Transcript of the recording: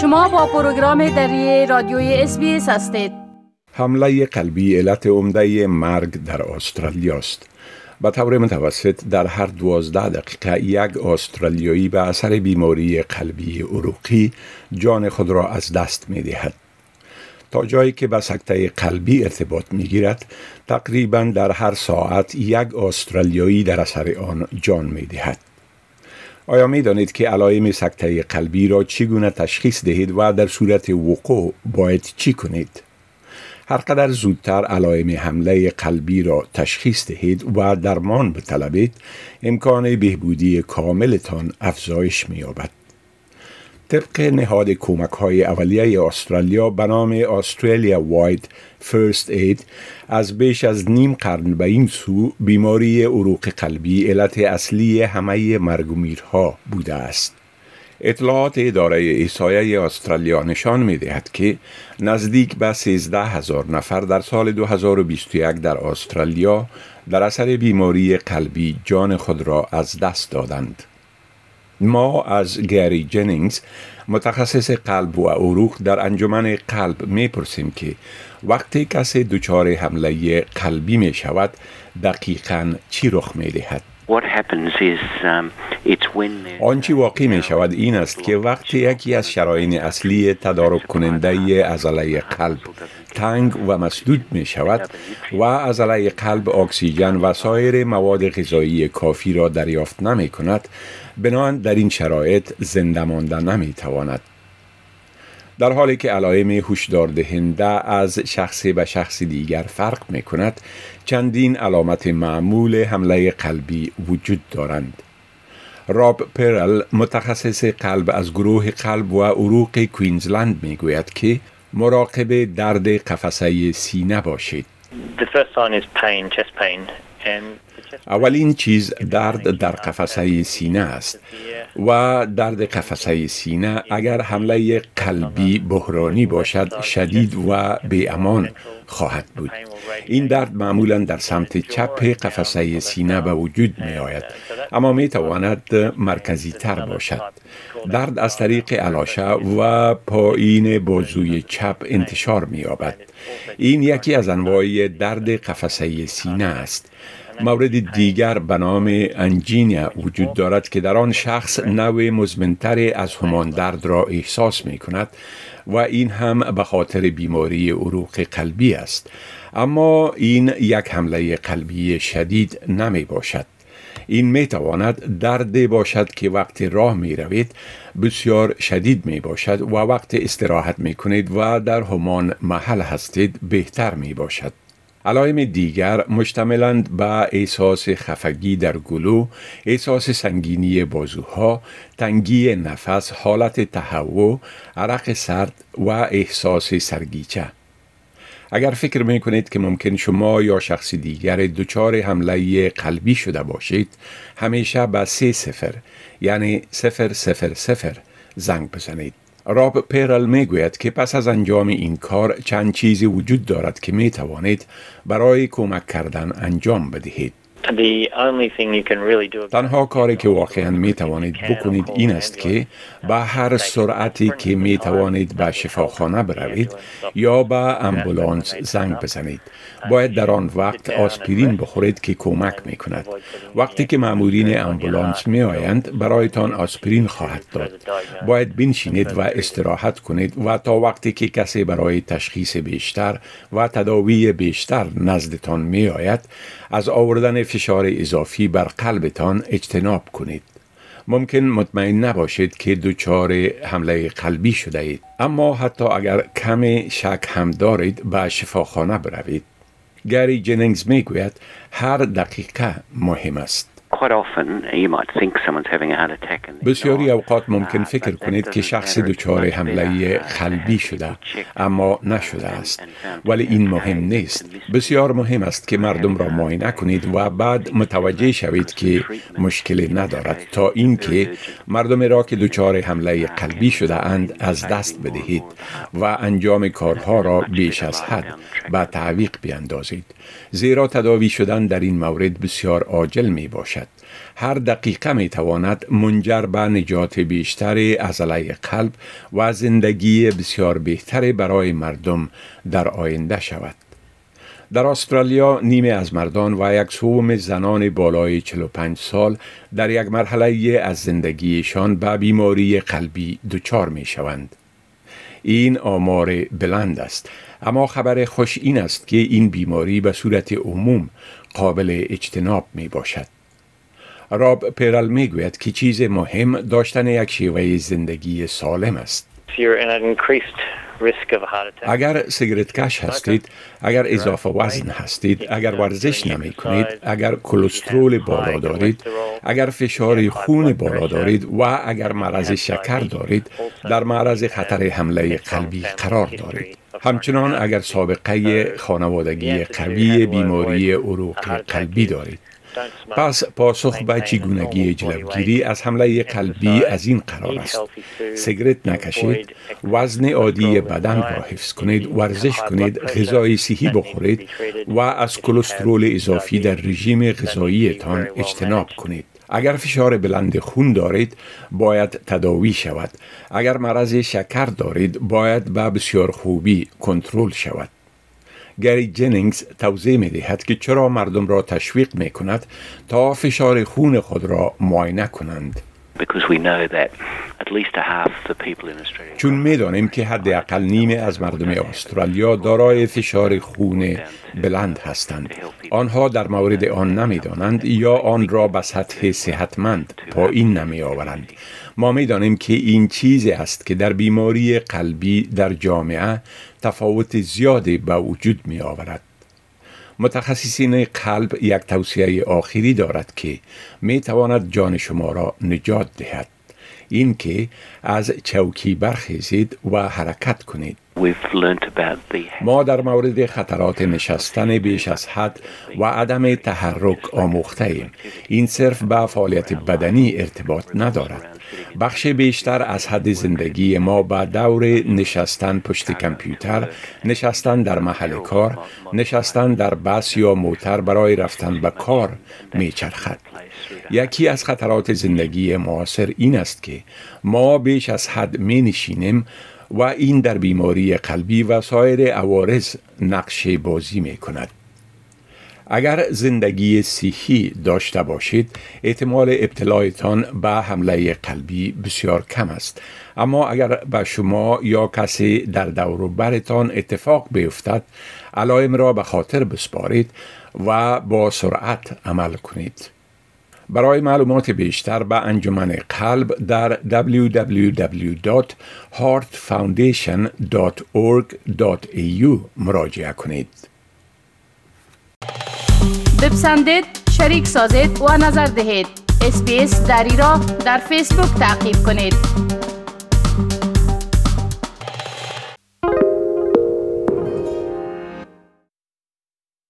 شما با پروگرام دری رادیوی اس هستید حمله قلبی علت عمده مرگ در استرالیا است به طور متوسط در هر دوازده دقیقه یک استرالیایی به اثر بیماری قلبی عروقی جان خود را از دست می دهد. تا جایی که به سکته قلبی ارتباط می گیرد تقریبا در هر ساعت یک استرالیایی در اثر آن جان می دهد. آیا می دانید که علائم سکته قلبی را چگونه تشخیص دهید و در صورت وقوع باید چی کنید؟ هر قدر زودتر علائم حمله قلبی را تشخیص دهید و درمان بطلبید امکان بهبودی کاملتان افزایش می‌یابد. طبق نهاد کمک های اولیه استرالیا به نام استرالیا واید فرست اید از بیش از نیم قرن به این سو بیماری عروق قلبی علت اصلی همه مرگومیرها بوده است. اطلاعات اداره ایسایه استرالیا نشان می دهد که نزدیک به 13 هزار نفر در سال 2021 در استرالیا در اثر بیماری قلبی جان خود را از دست دادند. ما از گری جنینگز متخصص قلب و عروق در انجمن قلب می پرسیم که وقتی کسی دچار حمله قلبی می شود دقیقا چی رخ می دهد؟ آنچه واقع می شود این است که وقتی یکی از شراین اصلی تدارک کننده عضله قلب تنگ و مسدود می شود و عضله قلب اکسیژن و سایر مواد غذایی کافی را دریافت نمی کند بنابراین در این شرایط زنده مانده نمی تواند در حالی که علائم هشدار دهنده از شخصی به شخص دیگر فرق می کند چندین علامت معمول حمله قلبی وجود دارند. راب پرل متخصص قلب از گروه قلب و عروق کوینزلند می گوید که مراقب درد قفسه سینه باشید. اولین چیز درد در قفسه سینه است و درد قفسه سینه اگر حمله قلبی بحرانی باشد شدید و به امان خواهد بود. این درد معمولا در سمت چپ قفسه سینه به وجود می آید اما می تواند مرکزی تر باشد. درد از طریق علاشه و پایین بازوی چپ انتشار می یابد این یکی از انواع درد قفسه سینه است. مورد دیگر به نام انجینیا وجود دارد که در آن شخص نوع مزمنتر از همان درد را احساس می کند و این هم به خاطر بیماری عروق قلبی است. اما این یک حمله قلبی شدید نمی باشد. این می تواند درد باشد که وقت راه می روید بسیار شدید می باشد و وقت استراحت می کنید و در همان محل هستید بهتر می باشد. علائم دیگر مشتملند به احساس خفگی در گلو، احساس سنگینی بازوها، تنگی نفس، حالت تهوع، عرق سرد و احساس سرگیچه. اگر فکر می کنید که ممکن شما یا شخص دیگر دچار حمله قلبی شده باشید همیشه به سه سفر یعنی سفر سفر سفر زنگ بزنید راب پیرل می گوید که پس از انجام این کار چند چیزی وجود دارد که می توانید برای کمک کردن انجام بدهید. تنها کاری که واقعا می توانید بکنید این است که به هر سرعتی که می توانید به شفاخانه بروید یا به امبولانس زنگ بزنید. باید در آن وقت آسپرین بخورید که کمک می کند وقتی که مامورین امبولانس می آیند برایتان آسپرین خواهد داد. باید بنشینید و استراحت کنید و تا وقتی که کسی برای تشخیص بیشتر و تداوی بیشتر نزدتان می آید از آوردن فشار اضافی بر قلبتان اجتناب کنید. ممکن مطمئن نباشید که دچار حمله قلبی شده اید. اما حتی اگر کم شک هم دارید به شفاخانه بروید. گری جنینگز می گوید هر دقیقه مهم است. بسیاری اوقات ممکن فکر کنید که شخص دچار حمله قلبی شده اما نشده است. ولی این مهم نیست. بسیار مهم است که مردم را معاینه کنید و بعد متوجه شوید که مشکلی ندارد تا اینکه مردم را که دچار حمله قلبی شده اند از دست بدهید و انجام کارها را بیش از حد به تعویق بیندازید زیرا تداوی شدن در این مورد بسیار عاجل می باشد هر دقیقه می تواند منجر به نجات بیشتر عضله قلب و زندگی بسیار بهتر برای مردم در آینده شود در استرالیا نیمه از مردان و یک سوم زنان بالای 45 سال در یک مرحله از زندگیشان به بیماری قلبی دچار می شوند. این آمار بلند است اما خبر خوش این است که این بیماری به صورت عموم قابل اجتناب می باشد. راب پیرل می گوید که چیز مهم داشتن یک شیوه زندگی سالم است. اگر سیگرت کش هستید، اگر اضافه وزن هستید، اگر ورزش نمی کنید، اگر کلسترول بالا دارید، اگر فشار خون بالا دارید و اگر مرض شکر دارید، در معرض خطر حمله قلبی قرار دارید. همچنان اگر سابقه خانوادگی قوی بیماری عروق قلبی دارید. پس پاسخ به چگونگی جلوگیری از حمله قلبی از این قرار است. سیگرت نکشید وزن عادی بدن را حفظ کنید ورزش کنید غذای صحی بخورید و از کلسترول اضافی در رژیم غذاییتان اجتناب کنید. اگر فشار بلند خون دارید باید تداوی شود. اگر مرض شکر دارید باید به بسیار خوبی کنترل شود. گری جنینگز توضیح می دهد که چرا مردم را تشویق می کند تا فشار خون خود را معاینه کنند. چون می‌دانیم که حداقل نیمه از مردم استرالیا دارای فشار خون بلند هستند. آنها در مورد آن نمی‌دانند یا آن را به سطح صحتمند پایین نمی آورند ما می‌دانیم که این چیزی است که در بیماری قلبی در جامعه تفاوت زیادی به وجود می آورد متخصصین قلب یک توصیه آخری دارد که می تواند جان شما را نجات دهد. اینکه از چوکی برخیزید و حرکت کنید. ما در مورد خطرات نشستن بیش از حد و عدم تحرک آموخته ایم. این صرف به فعالیت بدنی ارتباط ندارد. بخش بیشتر از حد زندگی ما به دور نشستن پشت کمپیوتر، نشستن در محل کار، نشستن در بس یا موتر برای رفتن به کار میچرخد. یکی از خطرات زندگی معاصر این است که ما بیش از حد می نشینیم و این در بیماری قلبی و سایر عوارض نقش بازی می کند. اگر زندگی صحی داشته باشید احتمال ابتلایتان به حمله قلبی بسیار کم است اما اگر به شما یا کسی در دور برتان اتفاق بیفتد علائم را به خاطر بسپارید و با سرعت عمل کنید برای معلومات بیشتر به انجمن قلب در www.heartfoundation.org.au مراجعه کنید. بپسندید، شریک سازید و نظر دهید. اسپیس دری را در فیسبوک تعقیب کنید.